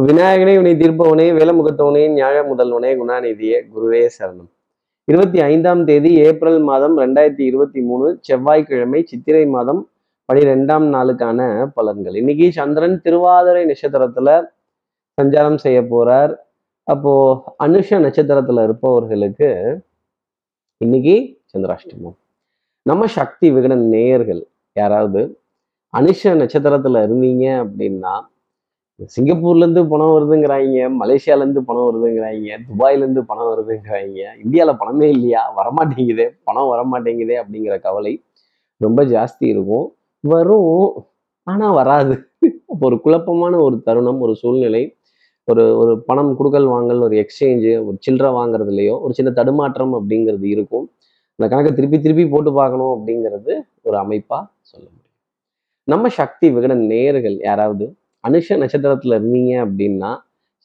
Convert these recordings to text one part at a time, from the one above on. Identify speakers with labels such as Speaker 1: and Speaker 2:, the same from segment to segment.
Speaker 1: விநாயகனே வினை தீர்ப்பவனே வேலமுகத்தவனே ஞாழ முதல்வனே குணாநிதியே குருவே சரணம். இருபத்தி ஐந்தாம் தேதி ஏப்ரல் மாதம் ரெண்டாயிரத்தி இருபத்தி மூணு செவ்வாய்க்கிழமை சித்திரை மாதம் பனிரெண்டாம் நாளுக்கான பலன்கள். இன்னைக்கு சந்திரன் திருவாதிரை நட்சத்திரத்துல சஞ்சாரம் செய்ய போறார். அப்போ அனுஷ நட்சத்திரத்துல இருப்பவர்களுக்கு இன்னைக்கு சந்திராஷ்டமம். நம்ம சக்தி விகடன் நேயர்கள் யாராவது அனுஷ நட்சத்திரத்துல இருந்தீங்க அப்படின்னா சிங்கப்பூர்ல இருந்து பணம் வருதுங்கிறாங்க மலேசியால இருந்து பணம் வருதுங்கிறாங்க துபாயில இருந்து பணம் வருதுங்கிறாங்க. இந்தியாவில் பணமே இல்லையா? வரமாட்டேங்குதே. பணம் வரமாட்டேங்குதே அப்படிங்கிற கவலை ரொம்ப ஜாஸ்தி இருக்கும். வரும் ஆனா வராது. அப்போ ஒரு குழப்பமான ஒரு தருணம் ஒரு சூழ்நிலை. ஒரு ஒரு பணம் குடுக்கல் வாங்கல் ஒரு எக்ஸ்சேஞ்சு ஒரு சில்லறை வாங்குறதுலையோ ஒரு சின்ன தடுமாற்றம் அப்படிங்கிறது இருக்கும். அந்த கணக்கை திருப்பி திருப்பி போட்டு பார்க்கணும் அப்படிங்கிறது ஒரு அமைப்பா சொல்ல முடியும். நம்ம சக்தி விகடன் நேயர்கள் யாராவது அனுஷ நட்சத்திரத்துல இருந்தீங்க அப்படின்னா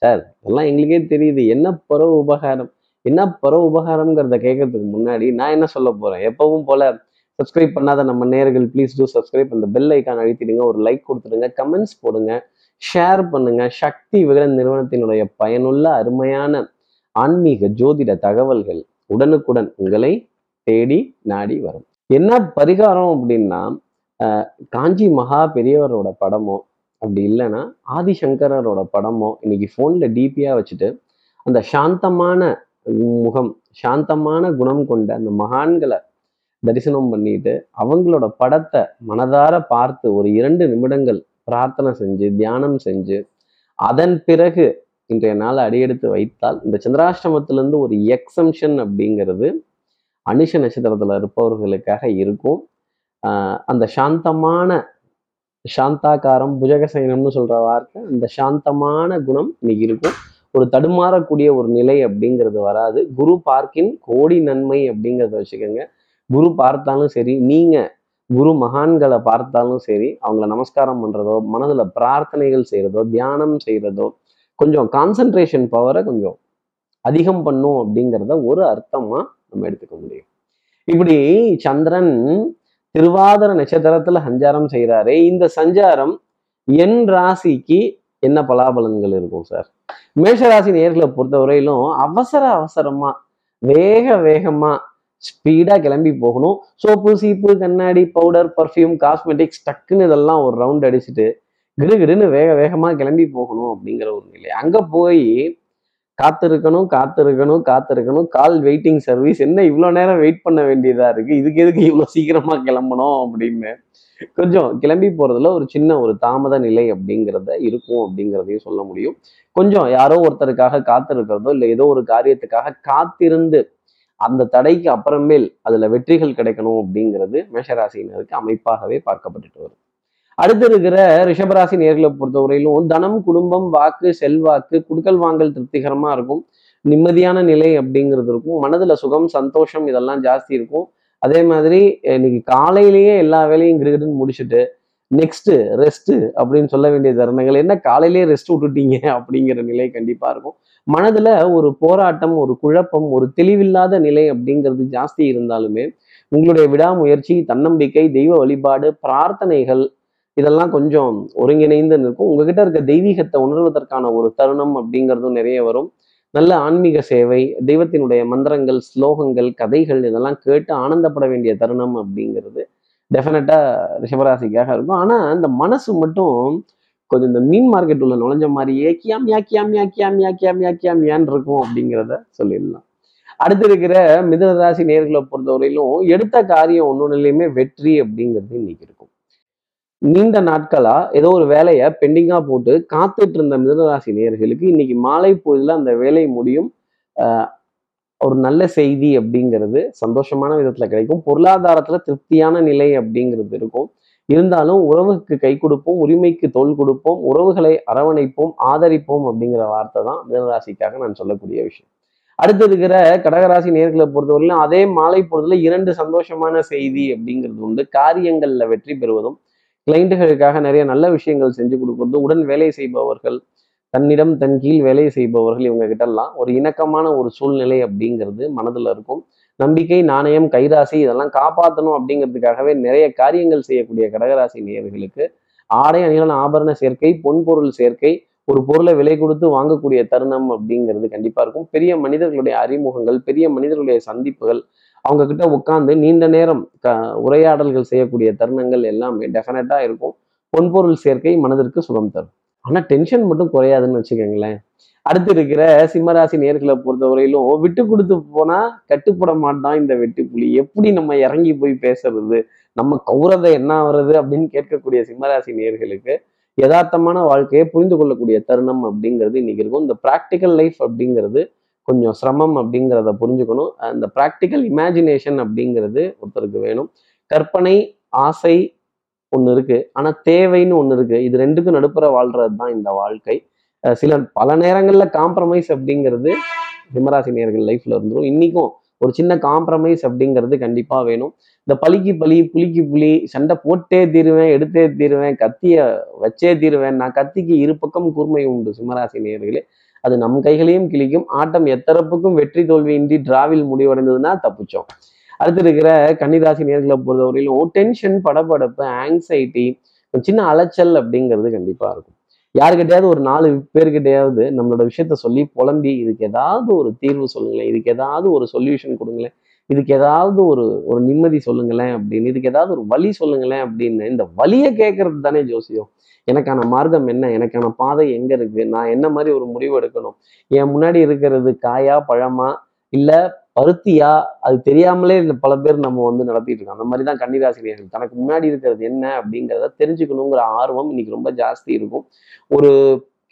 Speaker 1: சார் இதெல்லாம் எங்களுக்கே தெரியுது. என்ன பரவ உபகாரம்? என்ன பரவ உபகாரம்ங்கிறத கேட்கறதுக்கு முன்னாடி நான் என்ன சொல்ல போறேன்? எப்பவும் போல சப்ஸ்கிரைப் பண்ணாத நம்ம நேர்கள் ப்ளீஸ் டூ சப்ஸ்கிரைப் அந்த பெல் ஐக்கான் அழுத்திடுங்க. ஒரு லைக் கொடுத்துடுங்க. கமெண்ட்ஸ் போடுங்க. ஷேர் பண்ணுங்க. சக்தி விகடன் நிறுவனத்தினுடைய பயனுள்ள அருமையான ஆன்மீக ஜோதிட தகவல்கள் உடனுக்குடன் உங்களை தேடி நாடி வரும். என்ன பரிகாரம் அப்படின்னா காஞ்சி மகா பெரியவரோட படமோ அப்படி இல்லைன்னா ஆதிசங்கரோட படமோ இன்னைக்கு ஃபோனில் டிபியாக வச்சுட்டு அந்த சாந்தமான முகம் சாந்தமான குணம் கொண்ட அந்த மகான்களை தரிசனம் பண்ணிட்டு அவங்களோட படத்தை மனதார பார்த்து ஒரு இரண்டு நிமிடங்கள் பிரார்த்தனை செஞ்சு தியானம் செஞ்சு அதன் பிறகு இன்றைய நாள் அடியெடுத்து வைத்தால் இந்த சந்திராஷ்டமத்திலேருந்து ஒரு எக்ஸம்ஷன் அப்படிங்கிறது அனுஷ நட்சத்திரத்தில் இருப்பவர்களுக்காக இருக்கும். அந்த சாந்தமான சாந்தாகாரம் புஜகசைனம்னு சொல்ற வார்த்தை அந்த சாந்தமான குணம் இன்னைக்கு இருக்கும். ஒரு தடுமாறக்கூடிய ஒரு நிலை அப்படிங்கிறது வராது. குரு பார்க்கின் கோடி நன்மை அப்படிங்கிறத வச்சுக்கோங்க. குரு பார்த்தாலும் சரி நீங்க குரு மகான்களை பார்த்தாலும் சரி அவங்கள நமஸ்காரம் பண்றதோ மனதுல பிரார்த்தனைகள் செய்யறதோ தியானம் செய்யறதோ கொஞ்சம் கான்சன்ட்ரேஷன் பவரை கொஞ்சம் அதிகம் பண்ணும் அப்படிங்கிறத ஒரு அர்த்தமா நம்ம எடுத்துக்க முடியும். இப்படி சந்திரன் திருவாதிர நட்சத்திரத்துல சஞ்சாரம் செய்கிறாரே இந்த சஞ்சாரம் என் ராசிக்கு என்ன பலாபலன்கள் இருக்கும் சார்? மேஷராசி நேர்களை பொறுத்தவரையிலும் அவசர அவசரமா வேக வேகமா ஸ்பீடா கிளம்பி போகணும். சோப்பு சீப்பு கண்ணாடி பவுடர் பர்ஃப்யூம் காஸ்மெட்டிக்ஸ் டக்குன்னு இதெல்லாம் ஒரு ரவுண்ட் அடிச்சுட்டு கிடுகிடுன்னு வேக வேகமா கிளம்பி போகணும் அப்படிங்கிற ஒரு நிலை. அங்க போய் காத்திருக்கணும் காத்திருக்கணும் காத்திருக்கணும். கால் வெயிட்டிங் சர்வீஸ் என்ன இவ்வளோ நேரம் வெயிட் பண்ண வேண்டியதா இருக்கு? இதுக்கு எதுக்கு இவ்வளோ சீக்கிரமா கிளம்பணும் அப்படின்னு கொஞ்சம் கிளம்பி போறதுல ஒரு சின்ன ஒரு தாமத நிலை அப்படிங்கிறத இருக்கும் அப்படிங்கிறதையும் சொல்ல முடியும். கொஞ்சம் யாரோ ஒருத்தருக்காக காத்திருக்கிறதோ இல்லை ஏதோ ஒரு காரியத்துக்காக காத்திருந்து அந்த தடைக்கு அப்புறமேல் அதுல வெற்றிகள் கிடைக்கணும் அப்படிங்கிறது மேஷராசினருக்கு அமைப்பாகவே பார்க்கப்பட்டுட்டு வரும். அடுத்து இருக்கிற ரிஷபராசி நேர்களை பொறுத்தவரையிலும் தனம் குடும்பம் வாக்கு செல்வாக்கு குடுக்கல் வாங்கல் திருப்திகரமா இருக்கும். நிம்மதியான நிலை அப்படிங்கிறது இருக்கும். மனதுல சுகம் சந்தோஷம் இதெல்லாம் ஜாஸ்தி இருக்கும். அதே மாதிரி இன்னைக்கு காலையிலேயே எல்லா வேலையும் கிடுகிடுன்னு முடிச்சுட்டு நெக்ஸ்ட் ரெஸ்ட் அப்படின்னு சொல்ல வேண்டிய தருணங்கள். என்ன காலையிலேயே ரெஸ்ட் விட்டுட்டீங்க அப்படிங்கிற நிலை கண்டிப்பா இருக்கும். மனதுல ஒரு போராட்டம் ஒரு குழப்பம் ஒரு தெளிவில்லாத நிலை அப்படிங்கிறது ஜாஸ்தி இருந்தாலுமே உங்களுடைய விடாமுயற்சி தன்னம்பிக்கை தெய்வ வழிபாடு பிரார்த்தனைகள் இதெல்லாம் கொஞ்சம் ஒருங்கிணைந்து இருக்கும் உங்ககிட்ட இருக்க தெய்வீகத்தை உணர்வதற்கான ஒரு தருணம் அப்படிங்கிறதும் நிறைய வரும். நல்ல ஆன்மீக சேவை தெய்வத்தினுடைய மந்திரங்கள் ஸ்லோகங்கள் கதைகள் இதெல்லாம் கேட்டு ஆனந்தப்பட வேண்டிய தருணம் அப்படிங்கிறது டெஃபினட்டா ரிஷபராசிக்காக இருக்கும். ஆனா இந்த மனசு மட்டும் கொஞ்சம் இந்த மீன் மார்க்கெட் உள்ள நுழைஞ்ச மாதிரி கியாம் யா யாக்கியாம் யாக்கியாம் கியாம் யா கியாம் யா இருக்கும் அப்படிங்கிறத சொல்லிடலாம். அடுத்து இருக்கிற மிதுன ராசி நேர்களை பொறுத்தவரையிலும் எடுத்த காரியம் ஒன்னொன்னுலையுமே வெற்றி அப்படிங்கிறது இன்னைக்கு இருக்கும். நீண்ட நாட்களா ஏதோ ஒரு வேலையை பெண்டிங்கா போட்டு காத்துட்டு இருந்த மிதனராசி நேர்களுக்கு இன்னைக்கு மாலை பொழுதுல அந்த வேலை முடியும். ஆஹ் ஒரு நல்ல செய்தி அப்படிங்கிறது சந்தோஷமான விதத்துல கிடைக்கும். பொருளாதாரத்துல திருப்தியான நிலை அப்படிங்கிறது இருக்கும். இருந்தாலும் உறவுக்கு கை கொடுப்போம் உரிமைக்கு தோல் கொடுப்போம் உறவுகளை அரவணைப்போம் ஆதரிப்போம் அப்படிங்கிற வார்த்தை தான் மிதனராசிக்காக நான் சொல்லக்கூடிய விஷயம். அடுத்து இருக்கிற கடகராசி நேர்களை பொறுத்தவரையிலும் அதே மாலை பொழுதுல இரண்டு சந்தோஷமான செய்தி அப்படிங்கிறது உண்டு. காரியங்கள்ல வெற்றி பெறுவதும் கிளைண்ட்டுகளுக்காக நிறைய நல்ல விஷயங்கள் செஞ்சு கொடுக்கறதும் உடன் வேலை செய்பவர்கள் தன்னிடம் தன் கீழ் வேலை செய்பவர்கள் இவங்க கிட்டலாம். ஒரு இணக்கமான ஒரு சூழ்நிலை அப்படிங்கிறது மனதுல இருக்கும். நம்பிக்கை நாணயம் கைராசி இதெல்லாம் காப்பாற்றணும் அப்படிங்கிறதுக்காகவே நிறைய காரியங்கள் செய்யக்கூடிய கடகராசி நேயர்களுக்கு ஆடை அணிகலன் ஆபரண சேர்க்கை பொன்பொருள் சேர்க்கை ஒரு பொருளை விலை கொடுத்து வாங்கக்கூடிய தருணம் அப்படிங்கிறது கண்டிப்பா இருக்கும். பெரிய மனிதர்களுடைய அறிமுகங்கள் பெரிய மனிதர்களுடைய சந்திப்புகள் அவங்க கிட்ட உட்காந்து நீண்ட நேரம் க உரையாடல்கள் செய்யக்கூடிய தருணங்கள் எல்லாமே டெஃபினட்டாக இருக்கும். பொன்பொருள் சேர்க்கை மனதிற்கு சுகம் தரும். ஆனால் டென்ஷன் மட்டும் குறையாதுன்னு வச்சுக்கோங்களேன். அடுத்து இருக்கிற சிம்மராசி நேர்களை பொறுத்தவரையிலும் விட்டு கொடுத்து போனா கட்டுப்பட மாட்டான் இந்த வெட்டுப்புலி எப்படி நம்ம இறங்கி போய் பேசுறது? நம்ம கௌரதை என்ன ஆகுறது அப்படின்னு கேட்கக்கூடிய சிம்மராசி நேர்களுக்கு யதார்த்தமான வாழ்க்கையை புரிந்து கொள்ளக்கூடிய தருணம் அப்படிங்கிறது இன்னைக்கு இருக்கும். இந்த ப்ராக்டிக்கல் லைஃப் அப்படிங்கிறது கொஞ்சம் சிரமம் அப்படிங்கிறத புரிஞ்சுக்கணும். அந்த ப்ராக்டிக்கல் இமேஜினேஷன் அப்படிங்கிறது ஒருத்தருக்கு வேணும். கற்பனை ஆசை ஒன்று இருக்குது ஆனால் தேவைன்னு ஒன்று இருக்குது இது ரெண்டுக்கும் நடுப்புற வாழ்கிறது தான் இந்த வாழ்க்கை. சில பல நேரங்களில் காம்ப்ரமைஸ் அப்படிங்கிறது சிம்மராசி நேர்கள் லைஃப்ல இருந்துடும் இன்றைக்கும் ஒரு சின்ன காம்ப்ரமைஸ் அப்படிங்கிறது கண்டிப்பாக வேணும். இந்த பலிக்கு பலி புலிக்கு புலி சண்டை போட்டே தீருவேன் எடுத்தே தீருவேன் கத்திய வச்சே தீருவேன் நான் கத்திக்கு இரு பக்கம் கூர்மை உண்டு சிம்மராசி நேர்களே அது நம் கைகளையும் கிழிக்கும். ஆட்டம் எத்தரப்புக்கும் வெற்றி தோல்வியின்றி டிராவில் முடிவடைந்ததுன்னா தப்பிச்சோம். அடுத்து இருக்கிற கன்னிராசி நேர்களை பொறுத்தவரையிலும் டென்ஷன் படப்படப்பு ஆங்ஸைட்டி ஒரு சின்ன அலைச்சல் அப்படிங்கிறது கண்டிப்பா இருக்கும். யாருக்கிட்டையாவது ஒரு நாலு பேர்கிட்டயாவது நம்மளோட விஷயத்த சொல்லி புலம்பி இதுக்கு ஏதாவது ஒரு தீர்வு சொல்லுங்களேன் இதுக்கு ஏதாவது ஒரு சொல்யூஷன் கொடுங்களேன் இதுக்கு ஏதாவது ஒரு ஒரு நிம்மதி சொல்லுங்களேன் அப்படின்னு இதுக்கு ஏதாவது ஒரு வழி சொல்லுங்களேன் அப்படின்னு இந்த வழியை கேட்கறது தானே ஜோசியம். எனக்கான மார்க்கம் என்ன? எனக்கான பாதை எங்க இருக்கு? நான் என்ன மாதிரி ஒரு முடிவு எடுக்கணும்? என் முன்னாடி இருக்கிறது காயா பழமா? இல்ல பருத்தியா? அது தெரியாமலே இந்த பல பேர் நம்ம வந்து நடத்திட்டு இருக்கோம் அந்த மாதிரி தான் கன்னிராசினியர்கள். தனக்கு முன்னாடி இருக்கிறது என்ன அப்படிங்கிறத தெரிஞ்சுக்கணுங்கிற ஆர்வம் இன்னைக்கு ரொம்ப ஜாஸ்தி இருக்கும். ஒரு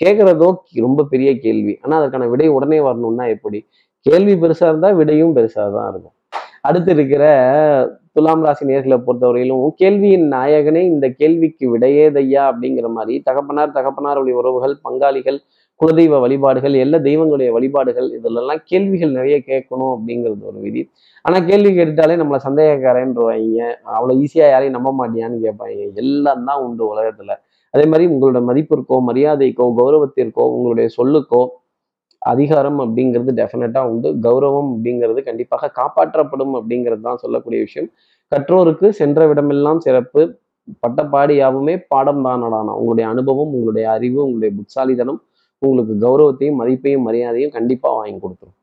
Speaker 1: கேட்குறதோ ரொம்ப பெரிய கேள்வி. ஆனா அதுக்கான விடை உடனே வரணும்னா எப்படி? கேள்வி பெருசா இருந்தா விடையும் பெருசா தான் இருக்கும். அடுத்து இருக்கிற துலாம் ராசி நேர்களை பொறுத்தவரையிலும் கேள்வியின் நாயகனே இந்த கேள்விக்கு விடையேதையா அப்படிங்கிற மாதிரி தகப்பனார் தகப்பனாருடைய உறவுகள் பங்காளிகள் குலதெய்வ வழிபாடுகள் எல்லா தெய்வங்களுடைய வழிபாடுகள் இதிலெல்லாம் கேள்விகள் நிறைய கேட்கணும் அப்படிங்கிறது ஒரு விதி. ஆனால் கேள்வி கேட்டுட்டாலே நம்மளை சந்தேகக்காரன்றவாங்க. அவ்வளோ ஈஸியாக யாரையும் நம்ப மாட்டியான்னு கேட்பாங்க. எல்லாம் தான் உண்டு உலகத்தில். அதே மாதிரி உங்களோட மதிப்பிற்கோ மரியாதைக்கோ கௌரவத்திற்கோ உங்களுடைய சொல்லுக்கோ அதிகாரம் அப்படிங்கிறது டெஃபினட்டாக உண்டு. கௌரவம் அப்படிங்கிறது கண்டிப்பாக காப்பாற்றப்படும் அப்படிங்கிறது தான் சொல்லக்கூடிய விஷயம். கற்றோருக்கு சென்ற விடமெல்லாம் சிறப்பு. பட்டப்பாடி யாவுமே பாடம் தானடானா உங்களுடைய அனுபவம் உங்களுடைய அறிவு உங்களுடைய புத்தாலிதனம் உங்களுக்கு கௌரவத்தையும் மதிப்பையும் மரியாதையும் கண்டிப்பாக வாங்கி கொடுத்துரும்.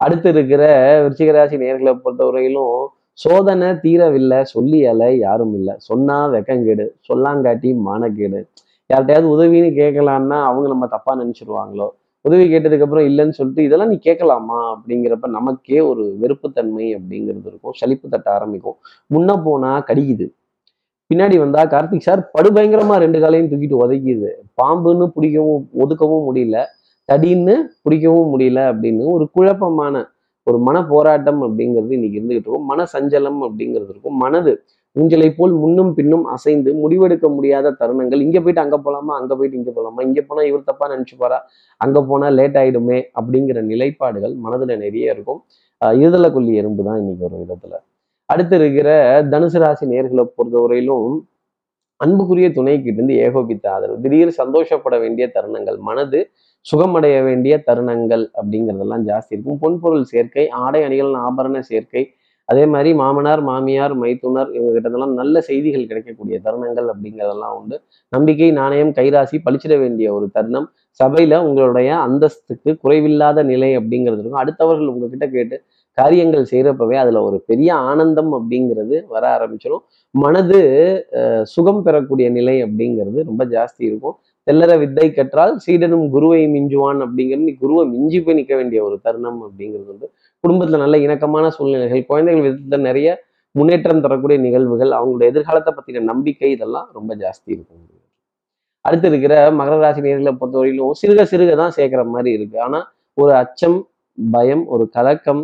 Speaker 1: அடுத்து இருக்கிற விருச்சிகராசி நேர்களை பொறுத்தவரையிலும் சோதனை தீரவில்லை சொல்லி அலை யாரும் இல்லை. சொன்னா வெக்கங்கேடு சொல்லாங்காட்டி மானக்கேடு. யார்கிட்டயாவது உதவின்னு கேட்கலான்னா அவங்க நம்ம தப்பா நினைச்சிருவாங்களோ? உதவி கேட்டதுக்கு அப்புறம் இல்லைன்னு சொல்லிட்டு இதெல்லாம் நீ கேட்கலாமா? அப்படிங்கிறப்ப நமக்கே ஒரு வெறுப்புத்தன்மை அப்படிங்கிறது இருக்கும். சலிப்பு தட்ட ஆரம்பிக்கும். முன்ன போனா கடிக்குது. பின்னாடி வந்தா கார்த்திக் சார் படுபயங்கரமா ரெண்டு காலையும் தூக்கிட்டு உதைக்குது. பாம்புன்னு பிடிக்கவும் ஒதுக்கவும் முடியல. தடின்னு பிடிக்கவும் முடியல அப்படின்னு ஒரு குழப்பமான ஒரு மன போராட்டம் அப்படிங்கிறது இன்னைக்கு இருந்துகிட்டு இருக்கும். மன சஞ்சலம் அப்படிங்கிறது இருக்கும். மனது ஊஞ்சலை போல் முன்னும் பின்னும் அசைந்து முடிவெடுக்க முடியாத தருணங்கள். இங்க போயிட்டு அங்க போகலாமா அங்க போயிட்டு இங்க போகலாமா இங்க போனா இவர் தப்பா நினச்சிப்பாரா? அங்க போனா லேட் ஆயிடுமே அப்படிங்கிற நிலைப்பாடுகள் மனதுல நிறைய இருக்கும். இருதலை கொல்லி எறும்பு தான் இன்னைக்கு ஒரு விதத்துல. அடுத்து இருக்கிற தனுசு ராசி நேர்களை பொறுத்தவரையிலும் அன்புக்குரிய துணைக்கிட்ட இருந்து ஏகோபித்த ஆதரவு. திடீர் சந்தோஷப்பட வேண்டிய தருணங்கள் மனது சுகமடைய வேண்டிய தருணங்கள் அப்படிங்கிறதெல்லாம் ஜாஸ்தி இருக்கும். பொன்பொருள் சேர்க்கை ஆடை அணிகள் ஆபரண சேர்க்கை அதே மாதிரி மாமனார் மாமியார் மைத்துனர் இவங்க கிட்டதெல்லாம் நல்ல செய்திகள் கிடைக்கக்கூடிய தருணங்கள் அப்படிங்கிறதெல்லாம் உண்டு. நம்பிக்கை நாணயம் கைராசி பழிச்சிட வேண்டிய ஒரு தருணம். சபையில உங்களுடைய அந்தஸ்துக்கு குறைவில்லாத நிலை அப்படிங்கிறது இருக்கும். அடுத்தவர்கள் உங்ககிட்ட கேட்டு காரியங்கள் செய்யறப்பவே அதுல ஒரு பெரிய ஆனந்தம் அப்படிங்கிறது வர ஆரம்பிச்சிடும் மனது சுகம் பெறக்கூடிய நிலை அப்படிங்கிறது ரொம்ப ஜாஸ்தி இருக்கும். தெல்லற வித்தை கற்றால் சீடனும் குருவை மிஞ்சுவான் அப்படிங்கிறது குருவை மிஞ்சி போய் நிற்க வேண்டிய ஒரு தருணம் அப்படிங்கிறது வந்து குடும்பத்துல நல்ல இணக்கமான சூழ்நிலைகள் குழந்தைகள் விதத்துல நிறைய முன்னேற்றம் தரக்கூடிய நிகழ்வுகள் அவங்களுடைய எதிர்காலத்தை பத்தின நம்பிக்கை இதெல்லாம் ரொம்ப ஜாஸ்தி இருக்கும். அடுத்து இருக்கிற மகர ராசி நேர்களை பொறுத்தவரையிலும் சிறுக சிறுக தான் சேர்க்குற மாதிரி இருக்கு. ஆனா ஒரு அச்சம் பயம் ஒரு கலக்கம்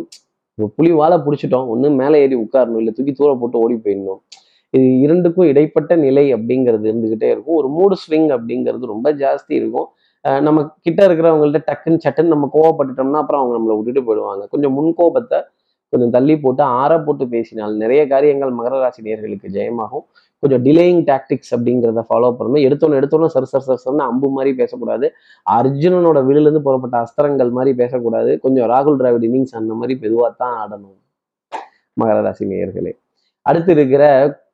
Speaker 1: ஒரு புலி வாழை பிடிச்சிட்டோம் ஒண்ணு மேலே ஏறி உட்காரணும் இல்லை தூக்கி தூர போட்டு ஓடி போயிடணும். இது இரண்டுக்கும் இடைப்பட்ட நிலை அப்படிங்கிறது இருந்துகிட்டே இருக்கும். ஒரு மூடு ஸ்விங் அப்படிங்கிறது ரொம்ப ஜாஸ்தி இருக்கும். நம்ம கிட்ட இருக்கிறவங்கள்ட்ட டக்குன்னு சட்டுன்னு நம்ம கோவப்பட்டுட்டோம்னா அப்புறம் அவங்க நம்மளை விட்டுட்டு போயிடுவாங்க. கொஞ்சம் முன்கோபத்தை கொஞ்சம் தள்ளி போட்டு ஆற போட்டு பேசினால் நிறைய காரியங்கள் மகர ராசி நேர்களுக்கு ஜெயமாகும். கொஞ்சம் டிலேயிங் டாக்டிக்ஸ் அப்படிங்கிறத ஃபாலோ பண்ணணும். எடுத்தோன்னு எடுத்தோன்னு சர் சர் சர் சர்னு அம்பு மாதிரி பேசக்கூடாது. அர்ஜுனனோட விழுலேருந்து புறப்பட்ட அஸ்திரங்கள் மாதிரி பேசக்கூடாது. கொஞ்சம் ராகுல் டிராவிட் இன்னிங்ஸ் அந்த மாதிரி மெதுவாக தான் ஆடணும். மகர ராசி நேயர்களே. அடுத்து இருக்கிற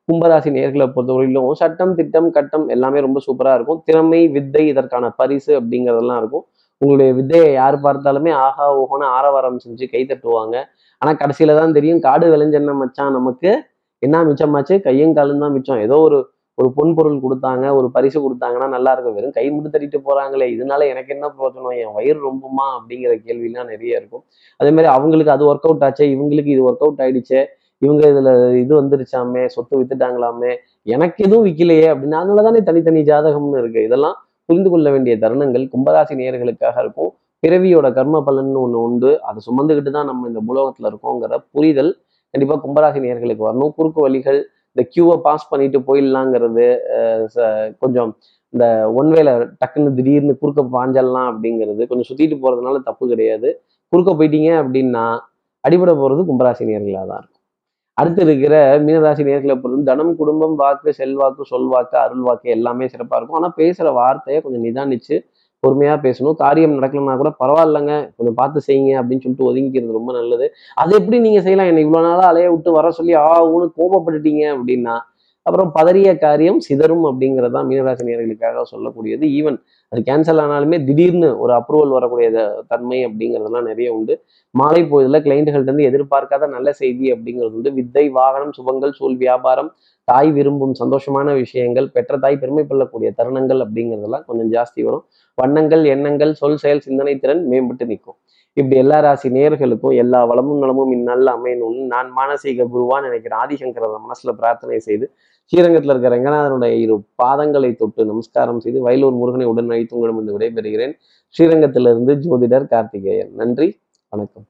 Speaker 1: கும்பராசி நேர்களை பொறுத்தவரையிலும் சட்டம் திட்டம் கட்டம் எல்லாமே ரொம்ப சூப்பராக இருக்கும். திறமை வித்தை இதற்கான பரிசு அப்படிங்கிறதெல்லாம் இருக்கும். உங்களுடைய வித்தையை யார் பார்த்தாலுமே ஆஹா ஓஹோன்னு ஆரவாரம் செஞ்சு கை தட்டுவாங்க. ஆனால் கடைசியில தான் தெரியும் காடு விளைஞ்சென்ன மச்சான் நமக்கு என்ன மிச்சமாச்சு? கையும் காலும் தான் மிச்சம். ஏதோ ஒரு ஒரு பொன் பொருள் கொடுத்தாங்க ஒரு பரிசு கொடுத்தாங்கன்னா நல்லா இருக்கும். வெறும் கை முட்டு தட்டிட்டு போறாங்களே இதனால எனக்கு என்ன பிரயோஜனம்? என் வயிறு ரொம்பமா? அப்படிங்கிற கேள்விலாம் நிறைய இருக்கும். அதே மாதிரி அவங்களுக்கு அது ஒர்க் அவுட் ஆச்சு இவங்களுக்கு இது ஒர்க் அவுட் ஆயிடுச்சு இவங்க இதுல இது வந்துருச்சாமே சொத்து வித்துட்டாங்களாமே எனக்கு எதுவும் விற்கலையே அப்படின்னு அதனால தானே தனித்தனி ஜாதகம்னு இருக்கு. இதெல்லாம் புரிந்து கொள்ள வேண்டிய தருணங்கள் கும்பராசி நேர்களுக்காக இருக்கும். பிறவியோட கர்ம பலன்னு ஒன்று உண்டு. அதை சுமந்துக்கிட்டு தான் நம்ம இந்த உலகத்துல இருக்கோங்கிற புரிதல் கண்டிப்பா கும்பராசி நேயர்களுக்கு வரணும். குறுக்கு வழிகள் இந்த கியூவை பாஸ் பண்ணிட்டு போயிடலாங்கிறது அஹ் ச- கொஞ்சம் இந்த ஒன்வேல டக்குன்னு திடீர்னு குறுக்க பாஞ்சல்லாம் அப்படிங்கிறது கொஞ்சம் சுத்திட்டு போறதுனால தப்பு கிடையாது. குறுக்க போயிட்டீங்க அப்படின்னா அடிபட போறது கும்பராசி நேர்களாக தான் இருக்கும். அடுத்து இருக்கிற மீனராசி நேர்களை பொறுத்து தனம் குடும்பம் வாக்கு செல்வாக்கு சொல்வாக்கு அருள் வாக்கு எல்லாமே சிறப்பாக இருக்கும். ஆனால் பேசுகிற வார்த்தையை கொஞ்சம் நிதானிச்சு பொறுமையாக பேசணும். காரியம் நடக்கலன்னா கூட பரவாயில்லைங்க கொஞ்சம் பார்த்து செய்யுங்க அப்படின்னு சொல்லிட்டு ஒதுங்கிக்கிறது ரொம்ப நல்லது. அது எப்படி நீங்கள் செய்யலாம்? என்னை இவ்வளோ நாளாக அலைய விட்டு வர சொல்லி ஆ ஊனு கோபப்பட்டுட்டீங்க அப்படின்னா அப்புறம் பதறிய காரியம் சிதறும் அப்படிங்கிறது தான் மீனராசி நேர்களுக்காக சொல்லக்கூடியது. ஈவன் அது கேன்சல் ஆனாலுமே திடீர்னு ஒரு அப்ரூவல் வரக்கூடிய தன்மை அப்படிங்கிறதுலாம் நிறைய உண்டு. மாலை பொழுதுல கிளைண்ட்டுகள்ட்ட இருந்து எதிர்பார்க்காத நல்ல செய்தி அப்படிங்கிறது உண்டு. வித்தை வாகனம் சுபங்கள் சூழ் வியாபாரம் தாய் விரும்பும் சந்தோஷமான விஷயங்கள் பெற்ற தாய் பெருமை கொள்ளக்கூடிய தருணங்கள் அப்படிங்கிறதெல்லாம் கொஞ்சம் ஜாஸ்தி வரும். வண்ணங்கள் எண்ணங்கள் சொல் செயல் சிந்தனை திறன் மேம்பட்டு நிற்கும். இப்படி எல்லா ராசி நேர்களுக்கும் எல்லா வளமும் நலமும் இந்நாளில் அமையணும்னு நான் மானசீக குருவான்னு நினைக்கிறேன். ஆதிசங்கர மனசுல பிரார்த்தனை செய்து ஸ்ரீரங்கத்தில் இருக்கிற ரங்கநாதனுடைய இரு பாதங்களை தொட்டு நமஸ்காரம் செய்து வயலூர் முருகனை உடன் அழைத்து உங்களிடம் விடைபெறுகிறேன். ஸ்ரீரங்கத்திலிருந்து ஜோதிடர் கார்த்திகேயன். நன்றி வணக்கம்.